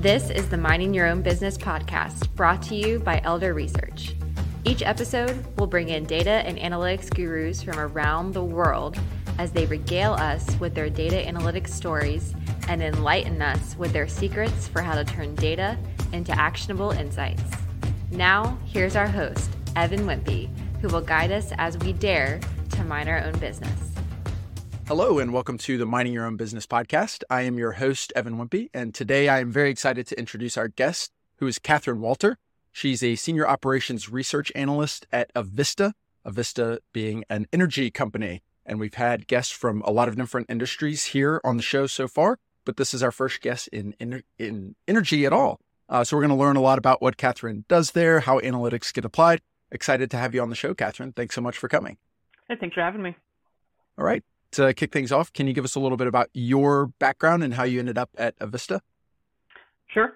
This is the Mining Your Own Business podcast brought to you by Elder Research. Each episode will bring in data and analytics gurus from around the world as they regale us with their data analytics stories and enlighten us with their secrets for how to turn data into actionable insights. Now, here's our host, Evan Wimpey, who will guide us as we dare to mind our own business. Hello, and welcome to the Mining Your Own Business podcast. I am your host, Evan Wimpey, and today I am very excited to introduce our guest, who is Kathryn Walter. She's a senior operations research analyst at Avista, Avista being an energy company. And we've had guests from a lot of different industries here on the show so far, but this is our first guest in, in, in energy at all. Uh, so we're going to learn a lot about what Kathryn does there, how analytics get applied. Excited to have you on the show, Kathryn. Thanks so much for coming. Hey, thanks for having me. All right to kick things off, can you give us a little bit about your background and how you ended up at Avista? Sure.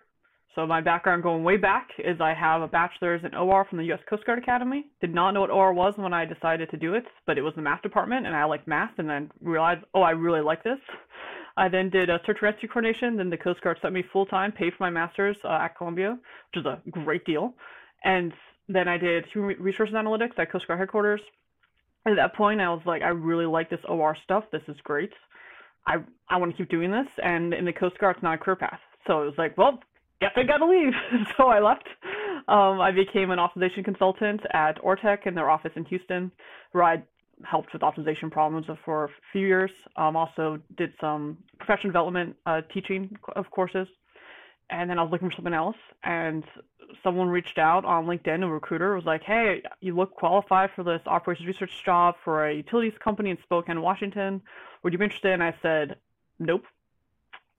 So my background going way back is I have a bachelor's in OR from the U.S. Coast Guard Academy. Did not know what OR was when I decided to do it, but it was the math department, and I liked math, and then realized, oh, I really like this. I then did a search and rescue coordination. Then the Coast Guard sent me full time, paid for my master's uh, at Columbia, which is a great deal. And then I did human resources analytics at Coast Guard headquarters at that point, I was like, I really like this OR stuff. This is great. I I want to keep doing this. And in the Coast Guard, it's not a career path. So it was like, well, guess I got to leave. so I left. Um, I became an optimization consultant at Ortec in their office in Houston, where I helped with optimization problems for a few years. Um, also did some professional development uh, teaching of courses. And then I was looking for something else, and someone reached out on LinkedIn, a recruiter was like, "Hey, you look qualified for this operations research job for a utilities company in Spokane, Washington. Would you be interested?" And I said, "Nope,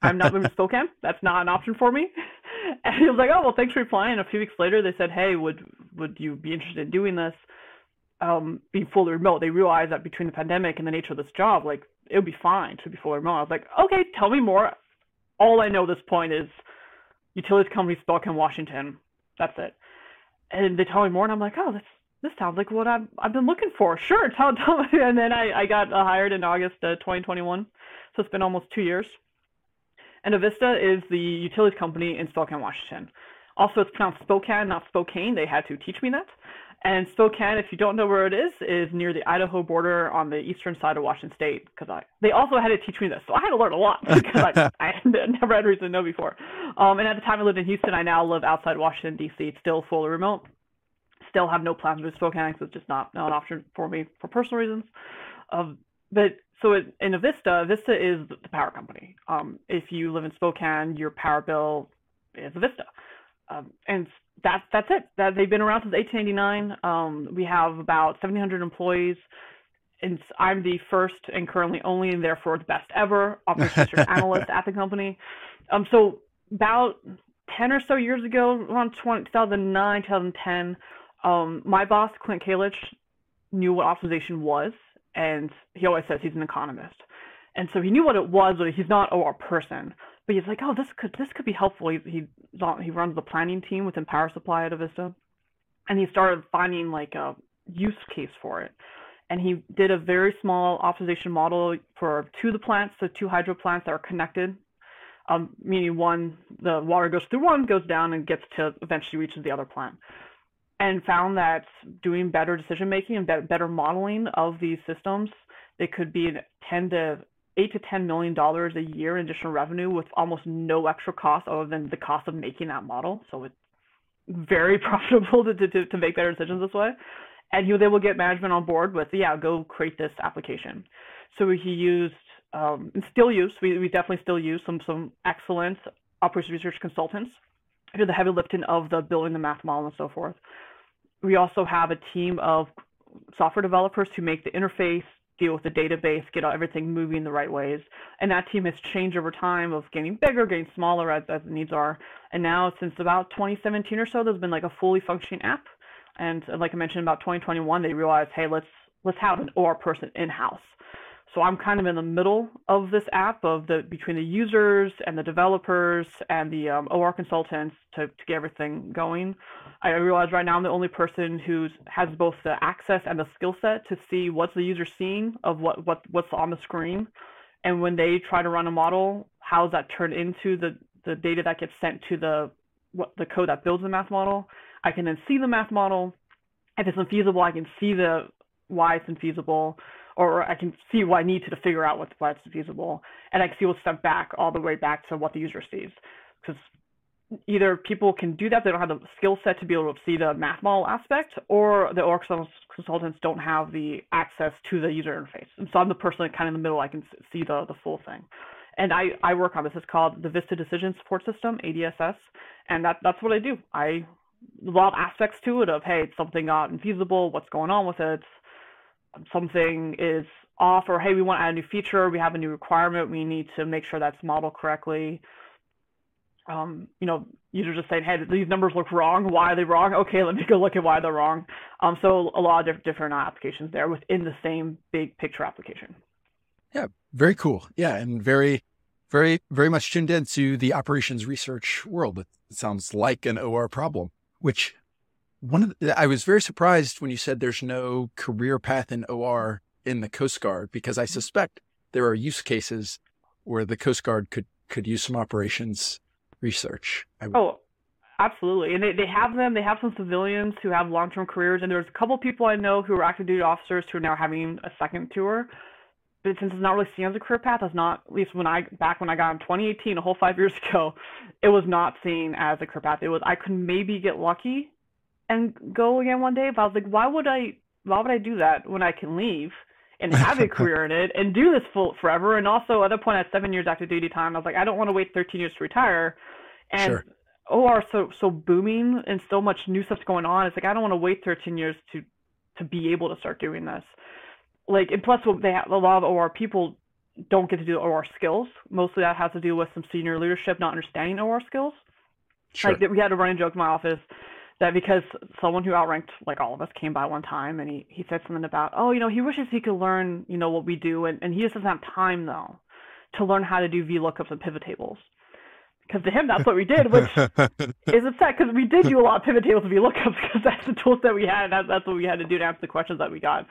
I'm not moving to Spokane. That's not an option for me." And he was like, "Oh, well, thanks for replying." And a few weeks later, they said, "Hey, would would you be interested in doing this?" Um, being fully remote, they realized that between the pandemic and the nature of this job, like it would be fine to be fully remote. I was like, "Okay, tell me more." All I know at this point is utilities company Spokane, Washington that's it. And they tell me more, and I'm like, oh, this this sounds like what I've I've been looking for. Sure, tell tell me. And then I I got uh, hired in August uh, 2021, so it's been almost two years. And Avista is the utilities company in Spokane, Washington. Also, it's pronounced Spokane, not Spokane. They had to teach me that. And Spokane, if you don't know where it is, is near the Idaho border on the eastern side of Washington State. Because I, they also had to teach me this, so I had to learn a lot because I, I never had reason to know before. Um, and at the time I lived in Houston, I now live outside Washington D.C. It's still fully remote. Still have no plans to move to Spokane because it's just not, not an option for me for personal reasons. Um, but so it, in Avista, Vista is the power company. Um, if you live in Spokane, your power bill is Avista. Um, and that's that's it. That they've been around since 1889. Um, we have about 1,700 employees. And I'm the first and currently only, and therefore the best ever operations analyst at the company. Um, so about 10 or so years ago, around 20, 2009, 2010, um, my boss, Clint Kalich, knew what optimization was, and he always says he's an economist. And so he knew what it was, but he's not a person but he's like, oh, this could this could be helpful. He he he runs the planning team within Power Supply at Avista, and he started finding like a use case for it. And he did a very small optimization model for two of the plants, the two hydro plants that are connected, um, meaning one the water goes through one, goes down, and gets to eventually reaches the other plant. And found that doing better decision making and better modeling of these systems, they could be 10 to eight to ten million dollars a year in additional revenue with almost no extra cost other than the cost of making that model. So it's very profitable to, to, to make better decisions this way. And he was able to get management on board with, yeah, go create this application. So he used, um, and still use, we, we definitely still use some, some excellent operations research consultants who do the heavy lifting of the building the math model and so forth. We also have a team of software developers who make the interface deal with the database, get everything moving the right ways. And that team has changed over time of getting bigger, getting smaller as, as the needs are. And now since about 2017 or so, there's been like a fully functioning app. And like I mentioned, about 2021, they realized, hey, let's let's have an OR person in house. So I'm kind of in the middle of this app of the between the users and the developers and the um, OR consultants to, to get everything going. I realize right now I'm the only person who has both the access and the skill set to see what's the user seeing of what, what what's on the screen, and when they try to run a model, how does that turn into the the data that gets sent to the what the code that builds the math model. I can then see the math model. If it's infeasible, I can see the why it's infeasible, or I can see what I need to, to figure out what's why it's infeasible, and I can see what's step back all the way back to what the user sees. Because either people can do that, they don't have the skill set to be able to see the math model aspect, or the OR consultants don't have the access to the user interface. And so I'm the person kind of in the middle, I can see the, the full thing. And I, I work on this. It's called the Avista Decision Support System, ADSS, and that, that's what I do. I a lot of aspects to it of hey, it's something not infeasible, what's going on with it, something is off, or hey, we want to add a new feature, we have a new requirement, we need to make sure that's modeled correctly um, you know, users just saying, hey, these numbers look wrong. Why are they wrong? Okay, let me go look at why they're wrong. Um, so a lot of different applications there within the same big picture application. Yeah, very cool. Yeah, and very, very, very much tuned into the operations research world. It sounds like an OR problem, which one of the, I was very surprised when you said there's no career path in OR in the Coast Guard because I mm-hmm. suspect there are use cases where the Coast Guard could could use some operations research. Oh, absolutely. And they, they have them. They have some civilians who have long term careers. And there's a couple people I know who are active duty officers who are now having a second tour. But since it's not really seen as a career path, it's not at least when I back when I got in 2018, a whole five years ago, it was not seen as a career path. It was I could maybe get lucky and go again one day, but I was like, why would I? Why would I do that when I can leave? and have a career in it and do this full forever. And also at that point, at seven years active duty time, I was like, I don't want to wait 13 years to retire and sure. OR so so booming and so much new stuff's going on. It's like I don't want to wait 13 years to to be able to start doing this. Like and plus, they have, a lot of OR people don't get to do OR skills. Mostly that has to do with some senior leadership not understanding OR skills. Sure. Like we had a running joke in my office that because someone who outranked like all of us came by one time and he, he said something about, oh, you know, he wishes he could learn, you know, what we do and, and he just doesn't have time though to learn how to do VLOOKUPs and pivot tables because to him that's what we did, which is upset because we did do a lot of pivot tables and VLOOKUPs because that's the tools that we had, and that's what we had to do to answer the questions that we got.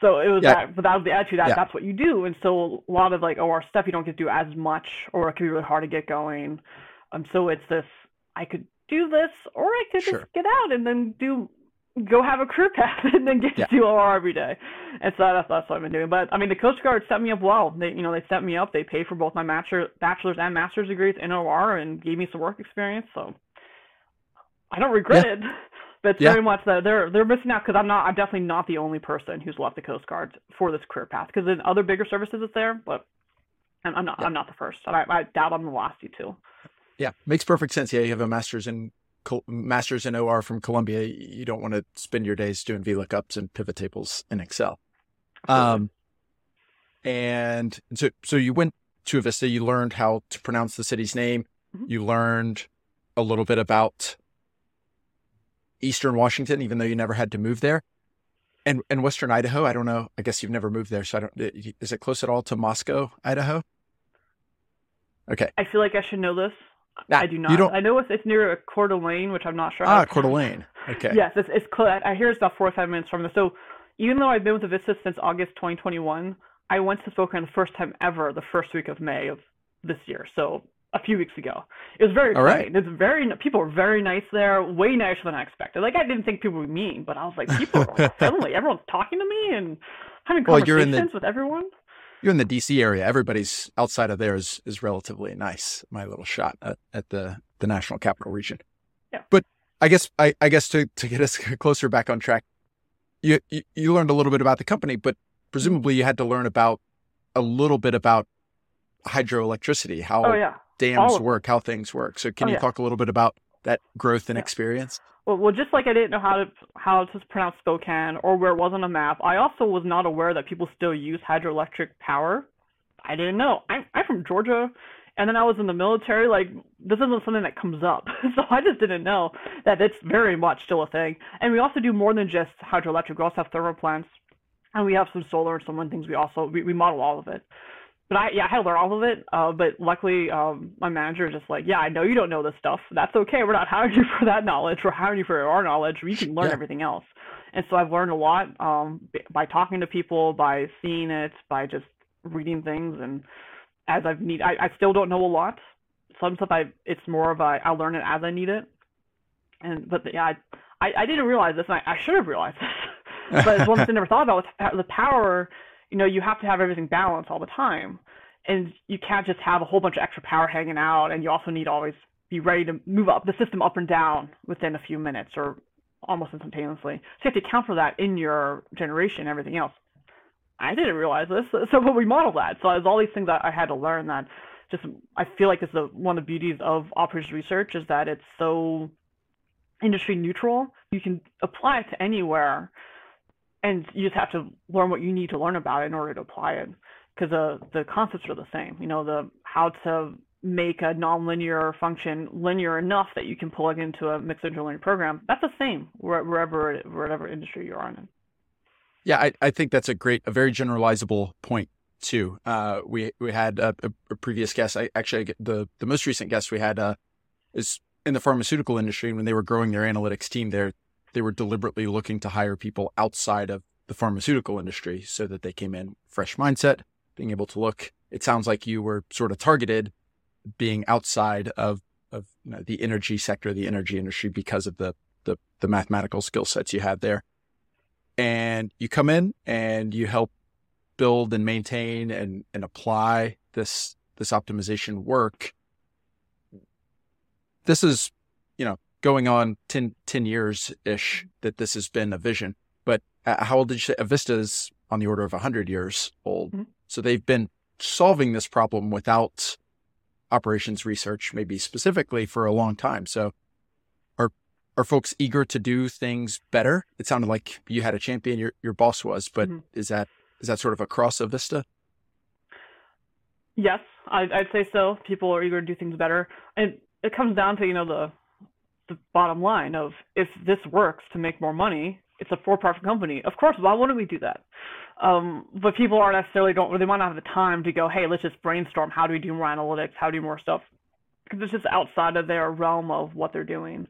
So it was yeah. that, but that was the attitude that yeah. that's what you do, and so a lot of like oh OR stuff you don't get to do as much, or it can be really hard to get going. Um, so it's this: I could do this, or I could sure. just get out and then do go have a career path and then get yeah. to do OR every day. And so that's, that's what I've been doing. But I mean, the Coast Guard set me up well. They, you know, they set me up. They paid for both my master, bachelor's and master's degrees in OR and gave me some work experience. So I don't regret yeah. it. But it's yeah. very much that they're they're missing out because I'm not. I'm definitely not the only person who's left the Coast Guard for this career path. Because in other bigger services, it's there, but I'm, I'm not. I'm not the first. I, I doubt I'm the last you too. Yeah, makes perfect sense. Yeah, you have a master's in master's in OR from Columbia, you don't want to spend your days doing VLOOKUPs and pivot tables in Excel. Um, and so, so you went to Avista, you learned how to pronounce the city's name. Mm-hmm. You learned a little bit about Eastern Washington, even though you never had to move there. And, and Western Idaho, I don't know. I guess you've never moved there. So I don't, is it close at all to Moscow, Idaho? Okay. I feel like I should know this. Nah, I do not. You don't... I know it's, it's near Coeur d'Alene, which I'm not sure. Ah, Coeur d'Alene. Okay. yes, it's, it's I hear it's about four or five minutes from there. So even though I've been with the Vista since August 2021, I went to Spokane the first time ever the first week of May of this year. So a few weeks ago. It was very exciting. Right. It's very people were very nice there, way nicer than I expected. Like I didn't think people would be mean, but I was like, people are friendly. Everyone's talking to me and having conversations well, the, with everyone you're in the DC area. Everybody's outside of there is, is relatively nice. My little shot at, at the, the national capital region. Yeah. But I guess, I, I guess to, to get us closer back on track, you, you, you learned a little bit about the company, but presumably you had to learn about a little bit about hydroelectricity, how oh, yeah. dams work, how things work. So can oh, you yeah. talk a little bit about that growth and yeah. experience? Well, well, just like I didn't know how to how to pronounce Spokane or where it was on a map, I also was not aware that people still use hydroelectric power. I didn't know. I'm I'm from Georgia, and then I was in the military. Like this isn't something that comes up, so I just didn't know that it's very much still a thing. And we also do more than just hydroelectric. We also have thermal plants, and we have some solar and some wind things. We also we, we model all of it but I yeah I had to learn all of it. Uh, but luckily, um, my manager is just like, yeah, I know you don't know this stuff. That's okay. We're not hiring you for that knowledge. We're hiring you for our knowledge. We can learn yeah. everything else. And so I've learned a lot um, by talking to people, by seeing it, by just reading things. And as I've need, I, I still don't know a lot, some stuff I it's more of a I'll learn it as I need it. And but yeah, I I, I didn't realize this, and I, I should have realized this. but it's one thing I never thought about with the power. You know, you have to have everything balanced all the time, and you can't just have a whole bunch of extra power hanging out. And you also need to always be ready to move up the system up and down within a few minutes or almost instantaneously. So you have to account for that in your generation and everything else. I didn't realize this, so when we modeled that, so there's all these things that I had to learn that just I feel like this is one of the beauties of operations research is that it's so industry neutral. You can apply it to anywhere, and you just have to learn what you need to learn about it in order to apply it. Because the the concepts are the same. You know, the how to make a nonlinear function linear enough that you can plug into a mixed integer linear program. That's the same wherever wherever industry you're in Yeah, I, I think that's a great, a very generalizable point too. Uh, we we had a, a, previous guest. I actually the the most recent guest we had uh, is in the pharmaceutical industry. When they were growing their analytics team, there they were deliberately looking to hire people outside of the pharmaceutical industry so that they came in fresh mindset, being able to look. It sounds like you were sort of targeted being outside of of you know, the energy sector, the energy industry, because of the the, the mathematical skill sets you had there and you come in and you help build and maintain and, and apply this this optimization work this is going on 10, 10 years ish that this has been a vision but uh, how old did you say avista is on the order of 100 years old mm-hmm. so they've been solving this problem without operations research maybe specifically for a long time so are are folks eager to do things better? It sounded like you had a champion, your your boss was, but mm-hmm. is that is that sort of across Avista? Yes, I'd, I'd say so. People are eager to do things better, and it comes down to you know the the bottom line of if this works to make more money, it's a for-profit company. Of course, why wouldn't we do that? Um, but people aren't necessarily don't they might not have the time to go, hey, let's just brainstorm. How do we do more analytics? How do we do more stuff? Because it's just outside of their realm of what they're doing.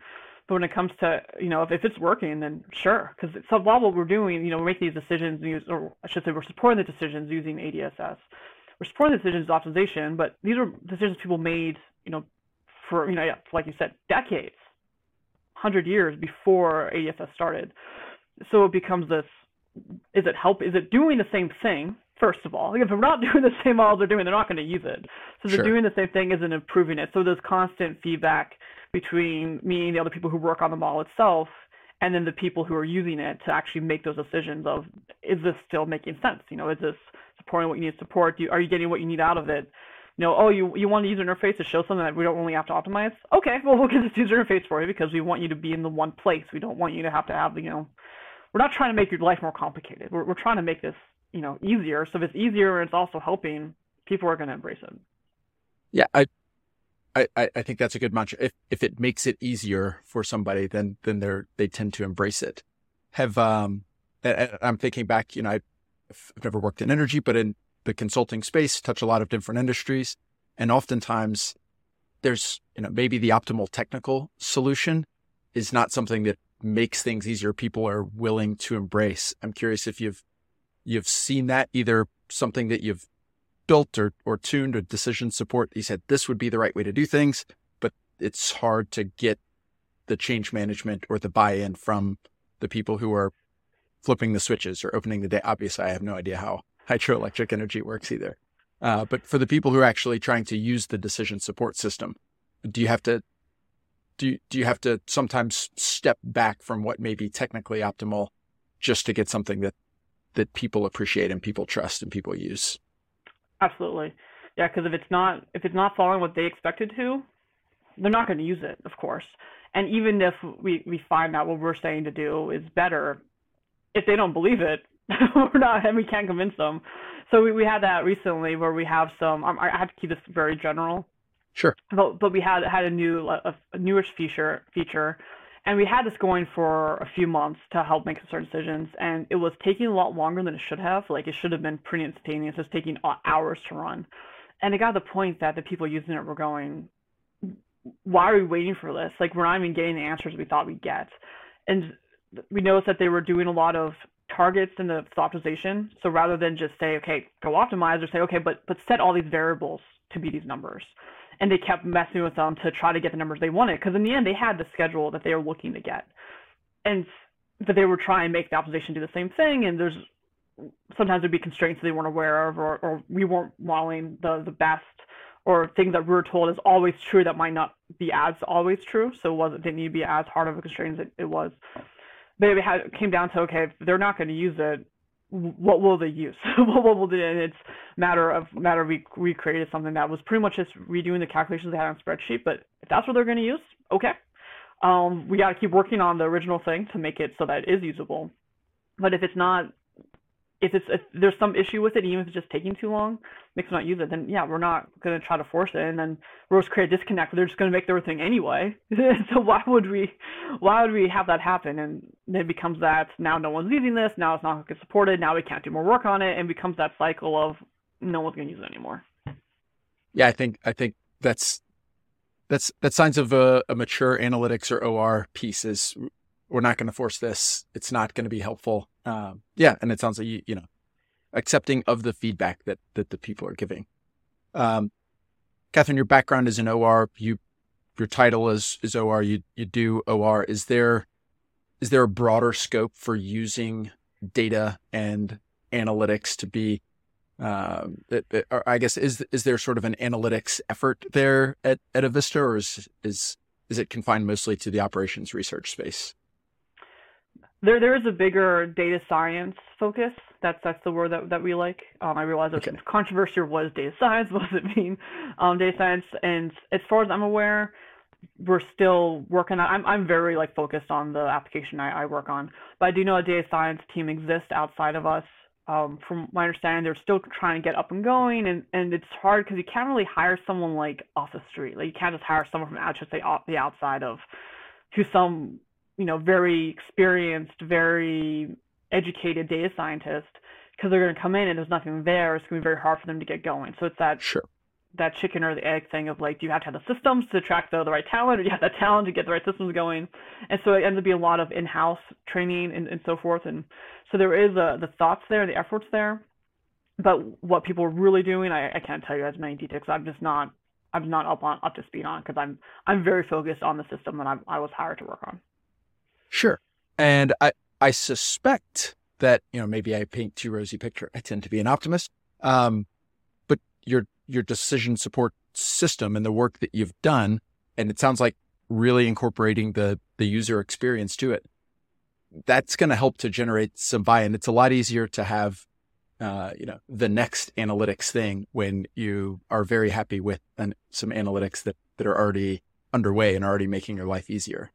But when it comes to, you know, if, if it's working, then sure. Because so while what we're doing, you know, we're making these decisions, use, or I should say we're supporting the decisions using ADSS. We're supporting the decisions optimization, but these are decisions people made, you know, for, you know, like you said, decades, 100 years before ADSS started. So it becomes this, is it help, is it doing the same thing? First of all, like if we're not doing the same model they're doing, they're not going to use it. So they're doing the same thing isn't improving it. So there's constant feedback between me and the other people who work on the model itself and then the people who are using it to actually make those decisions of is this still making sense you know is this supporting what you need to support you, are you getting what you need out of it you know oh you you want a user interface to show something that we don't really have to optimize okay well we'll get this user interface for you because we want you to be in the one place we don't want you to have to have you know we're not trying to make your life more complicated we're, we're trying to make this you know easier so if it's easier and it's also helping people are going to embrace it yeah i I, I think that's a good mantra. If if it makes it easier for somebody, then then they're they tend to embrace it. Have um, I'm thinking back. You know, I've never worked in energy, but in the consulting space, touch a lot of different industries, and oftentimes there's you know maybe the optimal technical solution is not something that makes things easier. People are willing to embrace. I'm curious if you've you've seen that either something that you've built or, or tuned or decision support. He said this would be the right way to do things, but it's hard to get the change management or the buy in from the people who are flipping the switches or opening the day. Obviously, I have no idea how hydroelectric energy works either. Uh, but for the people who are actually trying to use the decision support system, do you have to do you, do you have to sometimes step back from what may be technically optimal just to get something that that people appreciate and people trust and people use? Absolutely. Yeah, because if it's not if it's not following what they expected to, they're not going to use it, of course. And even if we we find out what we're saying to do is better, if they don't believe it, we're not and we can't convince them. So we, we had that recently where we have some. Um, I have to keep this very general. Sure. But but we had had a new a, a newish feature feature and we had this going for a few months to help make certain decisions, and it was taking a lot longer than it should have. Like it should have been pretty instantaneous. It's taking hours to run, and it got to the point that the people using it were going, "Why are we waiting for this? Like we're not even getting the answers we thought we'd get." And we noticed that they were doing a lot of targets in the optimization. So rather than just say, "Okay, go optimize," or say, "Okay, but but set all these variables to be these numbers." and they kept messing with them to try to get the numbers they wanted. Because in the end, they had the schedule that they were looking to get, and that they were trying to make the opposition do the same thing. And there's sometimes there'd be constraints that they weren't aware of, or, or we weren't modeling the the best, or things that we were told is always true that might not be as always true. So it wasn't didn't need to be as hard of a constraint as it, it was. It had, came down to okay, if they're not going to use it, what will they use? what will they? And it's matter of matter we we created something that was pretty much just redoing the calculations they had on spreadsheet. But if that's what they're going to use, okay. Um, we got to keep working on the original thing to make it so that it is usable. But if it's not, if it's if there's some issue with it, even if it's just taking too long, makes them not use it, then yeah, we're not gonna try to force it, and then we're just create a disconnect. They're just gonna make their thing anyway. so why would we, why would we have that happen? And then it becomes that now no one's using this, now it's not gonna get supported, now we can't do more work on it, and becomes that cycle of no one's gonna use it anymore. Yeah, I think I think that's that's that signs of a, a mature analytics or OR piece is we're not to force this. It's not to be helpful. Um, yeah, and it sounds like you, you know, accepting of the feedback that that the people are giving. Um, Kathryn, your background is in OR. You, your title is is OR. You you do OR. Is there is there a broader scope for using data and analytics to be um, it, it, I guess is is there sort of an analytics effort there at, at Avista, or is is is it confined mostly to the operations research space? There, there is a bigger data science focus. That's that's the word that, that we like. Um, I realize there's okay. controversy. What is data science? What does it mean? Um, data science. And as far as I'm aware, we're still working on. I'm I'm very like focused on the application I, I work on, but I do know a data science team exists outside of us. Um, from my understanding, they're still trying to get up and going, and, and it's hard because you can't really hire someone like off the street. Like you can't just hire someone from out, just say off the outside of, who's some you know, very experienced, very educated data scientist because they're going to come in and there's nothing there. It's going to be very hard for them to get going. So it's that sure. that chicken or the egg thing of like, do you have to have the systems to attract the, the right talent, or do you have that talent to get the right systems going? And so it ends up being a lot of in-house training and, and so forth. And so there is a, the thoughts there, the efforts there. But what people are really doing, I, I can't tell you as many details. I'm just not I'm not up on up to speed on because I'm I'm very focused on the system that I, I was hired to work on. Sure. And I, I suspect that, you know, maybe I paint too rosy picture. I tend to be an optimist. Um, but your, your decision support system and the work that you've done, and it sounds like really incorporating the, the user experience to it, that's going to help to generate some buy-in. It's a lot easier to have, uh, you know, the next analytics thing when you are very happy with an, some analytics that, that are already underway and already making your life easier.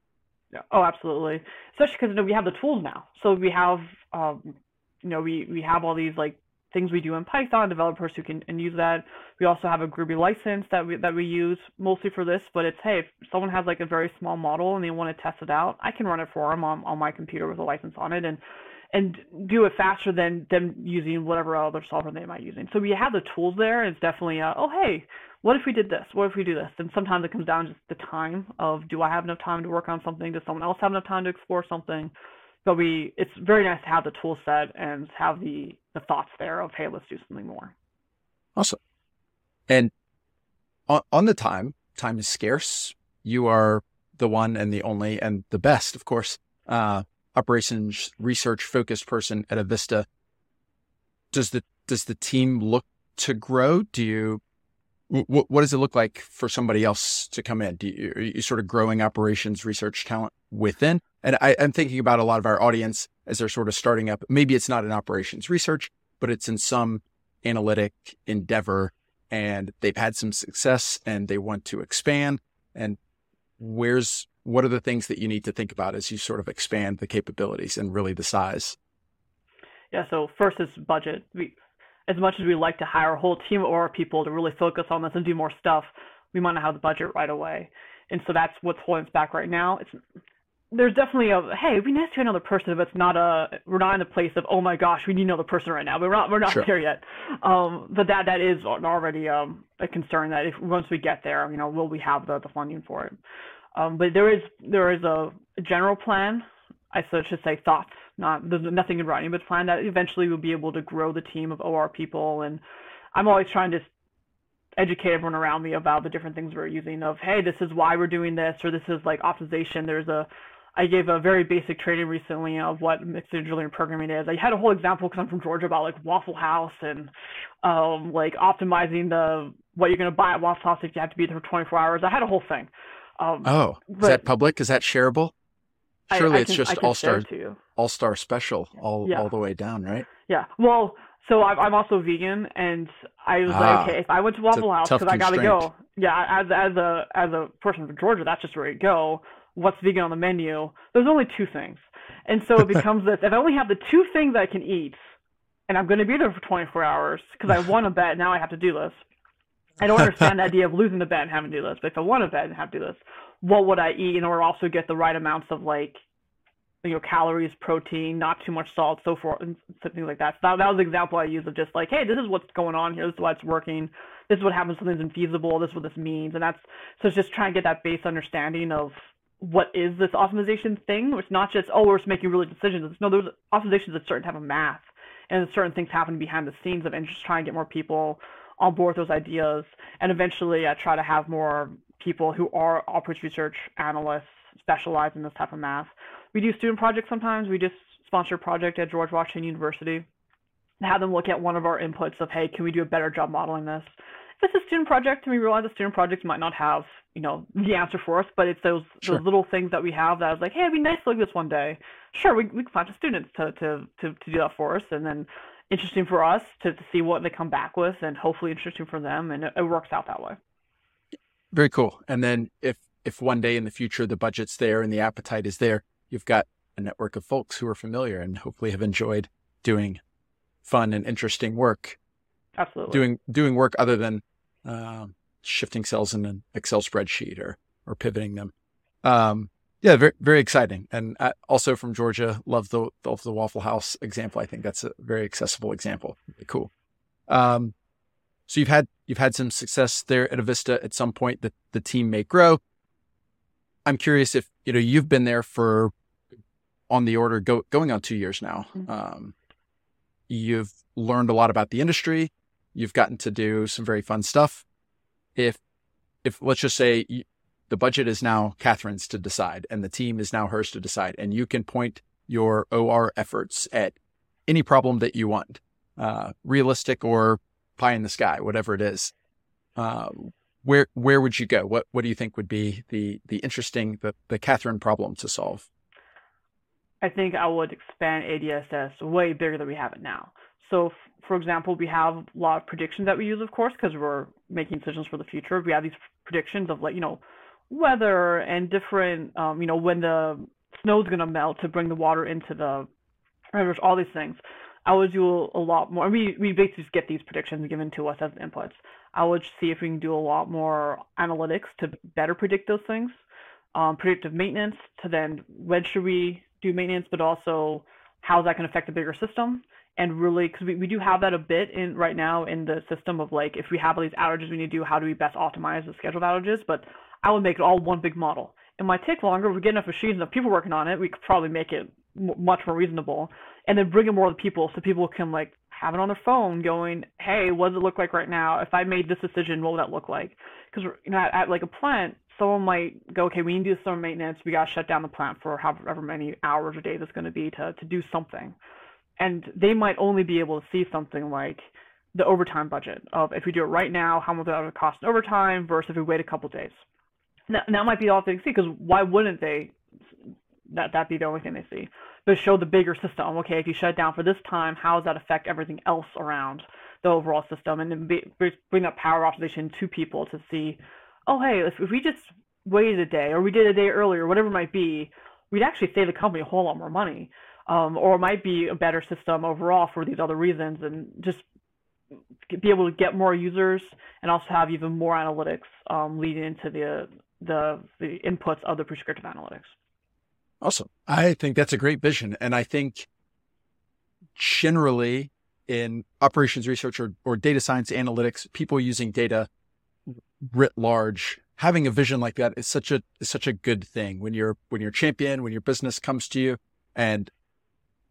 Yeah. Oh, absolutely. Especially because you know, we have the tools now. So we have, um, you know, we, we have all these like things we do in Python, developers who can and use that. We also have a Gurobi license that we that we use mostly for this. But it's hey, if someone has like a very small model and they want to test it out, I can run it for them on, on my computer with a license on it and and do it faster than them using whatever other software they might be using. So we have the tools there. It's definitely a, oh hey, what if we did this? What if we do this? And sometimes it comes down to the time of do I have enough time to work on something? Does someone else have enough time to explore something? But we, it's very nice to have the tool set and have the the thoughts there of hey, let's do something more. Awesome. And on, on the time, time is scarce. You are the one and the only and the best, of course, uh, operations research focused person at Avista. Does the does the team look to grow? Do you what, what does it look like for somebody else to come in? Do you, are you sort of growing operations research talent within? And I, I'm thinking about a lot of our audience as they're sort of starting up. Maybe it's not in operations research, but it's in some analytic endeavor and they've had some success and they want to expand. And where's, what are the things that you need to think about as you sort of expand the capabilities and really the size? Yeah. So first is budget. We, as much as we like to hire a whole team of our people to really focus on this and do more stuff, we might not have the budget right away. And so that's what's holding us back right now. It's there's definitely a hey, it'd be nice to have another person, but it's not a we're not in a place of oh my gosh, we need another person right now. But we're not we're not sure. there yet. Um, but that that is already um, a concern that if once we get there, you know, will we have the, the funding for it? Um, but there is there is a, a general plan. I should say thoughts not there's nothing in writing, but plan that eventually we'll be able to grow the team of OR people. And I'm always trying to educate everyone around me about the different things we're using of hey this is why we're doing this or this is like optimization there's a I gave a very basic training recently of what mixed integer linear programming is. I had a whole example because I'm from Georgia about like Waffle House and um, like optimizing the what you're going to buy at Waffle House if you have to be there for 24 hours. I had a whole thing. Um, oh, is that public? Is that shareable? Surely I, I it's can, just all star all star special all yeah. all the way down, right? Yeah. Well, so I'm also vegan, and I was ah, like, okay, if I went to Waffle House because I gotta go, yeah, as as a as a person from Georgia, that's just where you go. What's vegan on the menu? There's only two things, and so it becomes this: if I only have the two things I can eat, and I'm going to be there for 24 hours because I won a bet, now I have to do this. I don't understand the idea of losing the bet and having to do this, but if I won a bet and have to do this, what would I eat in order to also get the right amounts of like you know, calories, protein, not too much salt, so forth, and something like that. So that, that was the example I used of just like, hey, this is what's going on here. This is why it's working. This is what happens when something's infeasible. This is what this means. And that's, so it's just trying to get that base understanding of what is this optimization thing. It's not just, oh, we're just making really decisions. It's, no, there's optimizations that certain type of math and certain things happen behind the scenes of and just trying to get more people on board with those ideas. And eventually I try to have more people who are operations research analysts specialize in this type of math we do student projects sometimes. We just sponsor a project at George Washington University and have them look at one of our inputs of, hey, can we do a better job modeling this? If it's a student project and we realize the student project might not have, you know, the answer for us, but it's those sure. those little things that we have that I was like, hey, it'd be nice to look at this one day. Sure, we we can find the students to, to to to do that for us, and then interesting for us to, to see what they come back with, and hopefully interesting for them, and it, it works out that way. Very cool. And then if if one day in the future the budget's there and the appetite is there, you've got a network of folks who are familiar and hopefully have enjoyed doing fun and interesting work. Absolutely. Doing doing work other than uh, shifting cells in an Excel spreadsheet or or pivoting them. Um, yeah, very very exciting. And I, also from Georgia, love the love the Waffle House example. I think that's a very accessible example. Really cool. Um, so you've had you've had some success there at Avista. At some point, that the team may grow. I'm curious if you know you've been there for on the order go, going on two years now. Mm-hmm. Um, you've learned a lot about the industry. You've gotten to do some very fun stuff. If, if let's just say the budget is now Kathryn's to decide and the team is now hers to decide, and you can point your OR efforts at any problem that you want, uh, realistic or pie in the sky, whatever it is. Uh, where where would you go? What what do you think would be the the interesting the the Kathryn problem to solve? I think I would expand ADSS way bigger than we have it now. So, f- for example, we have a lot of predictions that we use, of course, because we're making decisions for the future. We have these predictions of like, you know, weather and different, um, you know, when the snow's going to melt to bring the water into the rivers, all these things. I would do a lot more. We we basically just get these predictions given to us as inputs. I would see if we can do a lot more analytics to better predict those things. Um, predictive maintenance to then when should we do maintenance, but also how's that to affect the bigger system? And really, because we, we do have that a bit in right now in the system of like, if we have all these outages we need to do, how do we best optimize the scheduled outages? But I would make it all one big model. It might take longer. If we get enough machines, enough people working on it, we could probably make it much more reasonable. And then bring in more of the people so people can like have it on their phone going, hey, what does it look like right now? If I made this decision, what would that look like? Because you know, at, at like a plant, someone might go, okay, we need to do some maintenance. We got to shut down the plant for however many hours or days it's going to be to, to do something. And they might only be able to see something like the overtime budget of if we do it right now, how much that would cost in overtime versus if we wait a couple days. That, that might be all they see because why wouldn't they? That that be the only thing they see. But show the bigger system. Okay, if you shut down for this time, how does that affect everything else around the overall system? And then be, bring that power optimization to people to see oh hey, if, if we just waited a day or we did a day earlier, whatever it might be, we'd actually save the company a whole lot more money. Um, or it might be a better system overall for these other reasons and just be able to get more users and also have even more analytics um, leading into the, the the inputs of the prescriptive analytics. Awesome. I think that's a great vision. And I think generally in operations research or, or data science analytics, people using data writ large, having a vision like that is such a is such a good thing. When you're when you're champion, when your business comes to you and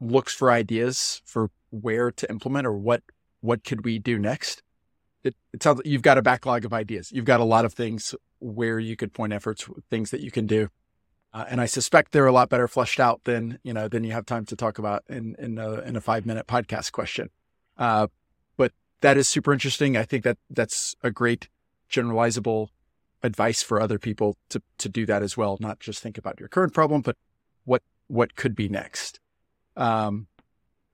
looks for ideas for where to implement or what what could we do next, it, it sounds like you've got a backlog of ideas. You've got a lot of things where you could point efforts, things that you can do. Uh, and I suspect they're a lot better fleshed out than you know than you have time to talk about in in a, in a five minute podcast question. Uh, but that is super interesting. I think that that's a great generalizable advice for other people to to do that as well. Not just think about your current problem, but what what could be next. Um,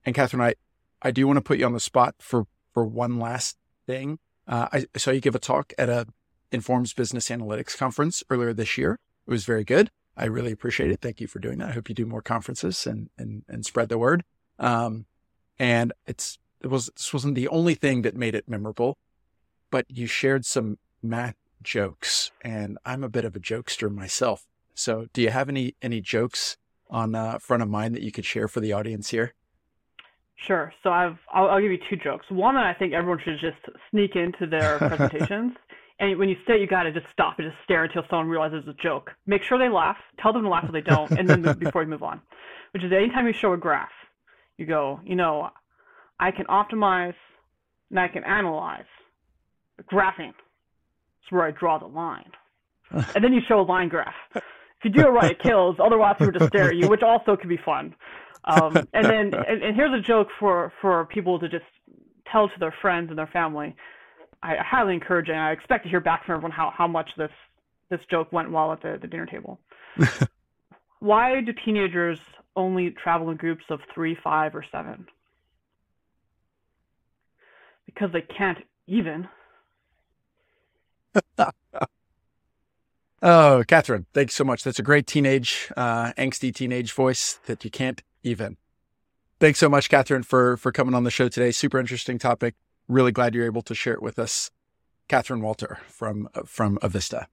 and Kathryn, I I do want to put you on the spot for for one last thing. Uh, I, I saw you give a talk at a INFORMS Business Analytics conference earlier this year. It was very good. I really appreciate it. Thank you for doing that. I hope you do more conferences and and and spread the word. Um, and it's it was this wasn't the only thing that made it memorable, but you shared some math jokes, and I'm a bit of a jokester myself. So, do you have any any jokes on uh, front of mind that you could share for the audience here? Sure. So I've I'll, I'll give you two jokes. One that I think everyone should just sneak into their presentations and when you say you got to just stop and just stare until someone realizes it's a joke. Make sure they laugh. Tell them to laugh if they don't, and then before you move on. Which is anytime you show a graph, you go, you know, I can optimize and I can analyze. Graphing is where I draw the line. and then you show a line graph. If you do it right, it kills. Otherwise, people just stare at you, which also can be fun. Um, and then, and, and here's a joke for for people to just tell to their friends and their family. I highly encourage it, and I expect to hear back from everyone how, how much this this joke went well at the, the dinner table. Why do teenagers only travel in groups of three, five, or seven? Because they can't even. oh, Kathryn, thanks so much. That's a great teenage, uh, angsty teenage voice that you can't even. Thanks so much, Kathryn, for for coming on the show today. Super interesting topic really glad you're able to share it with us. Kathryn Walter from uh, from Avista.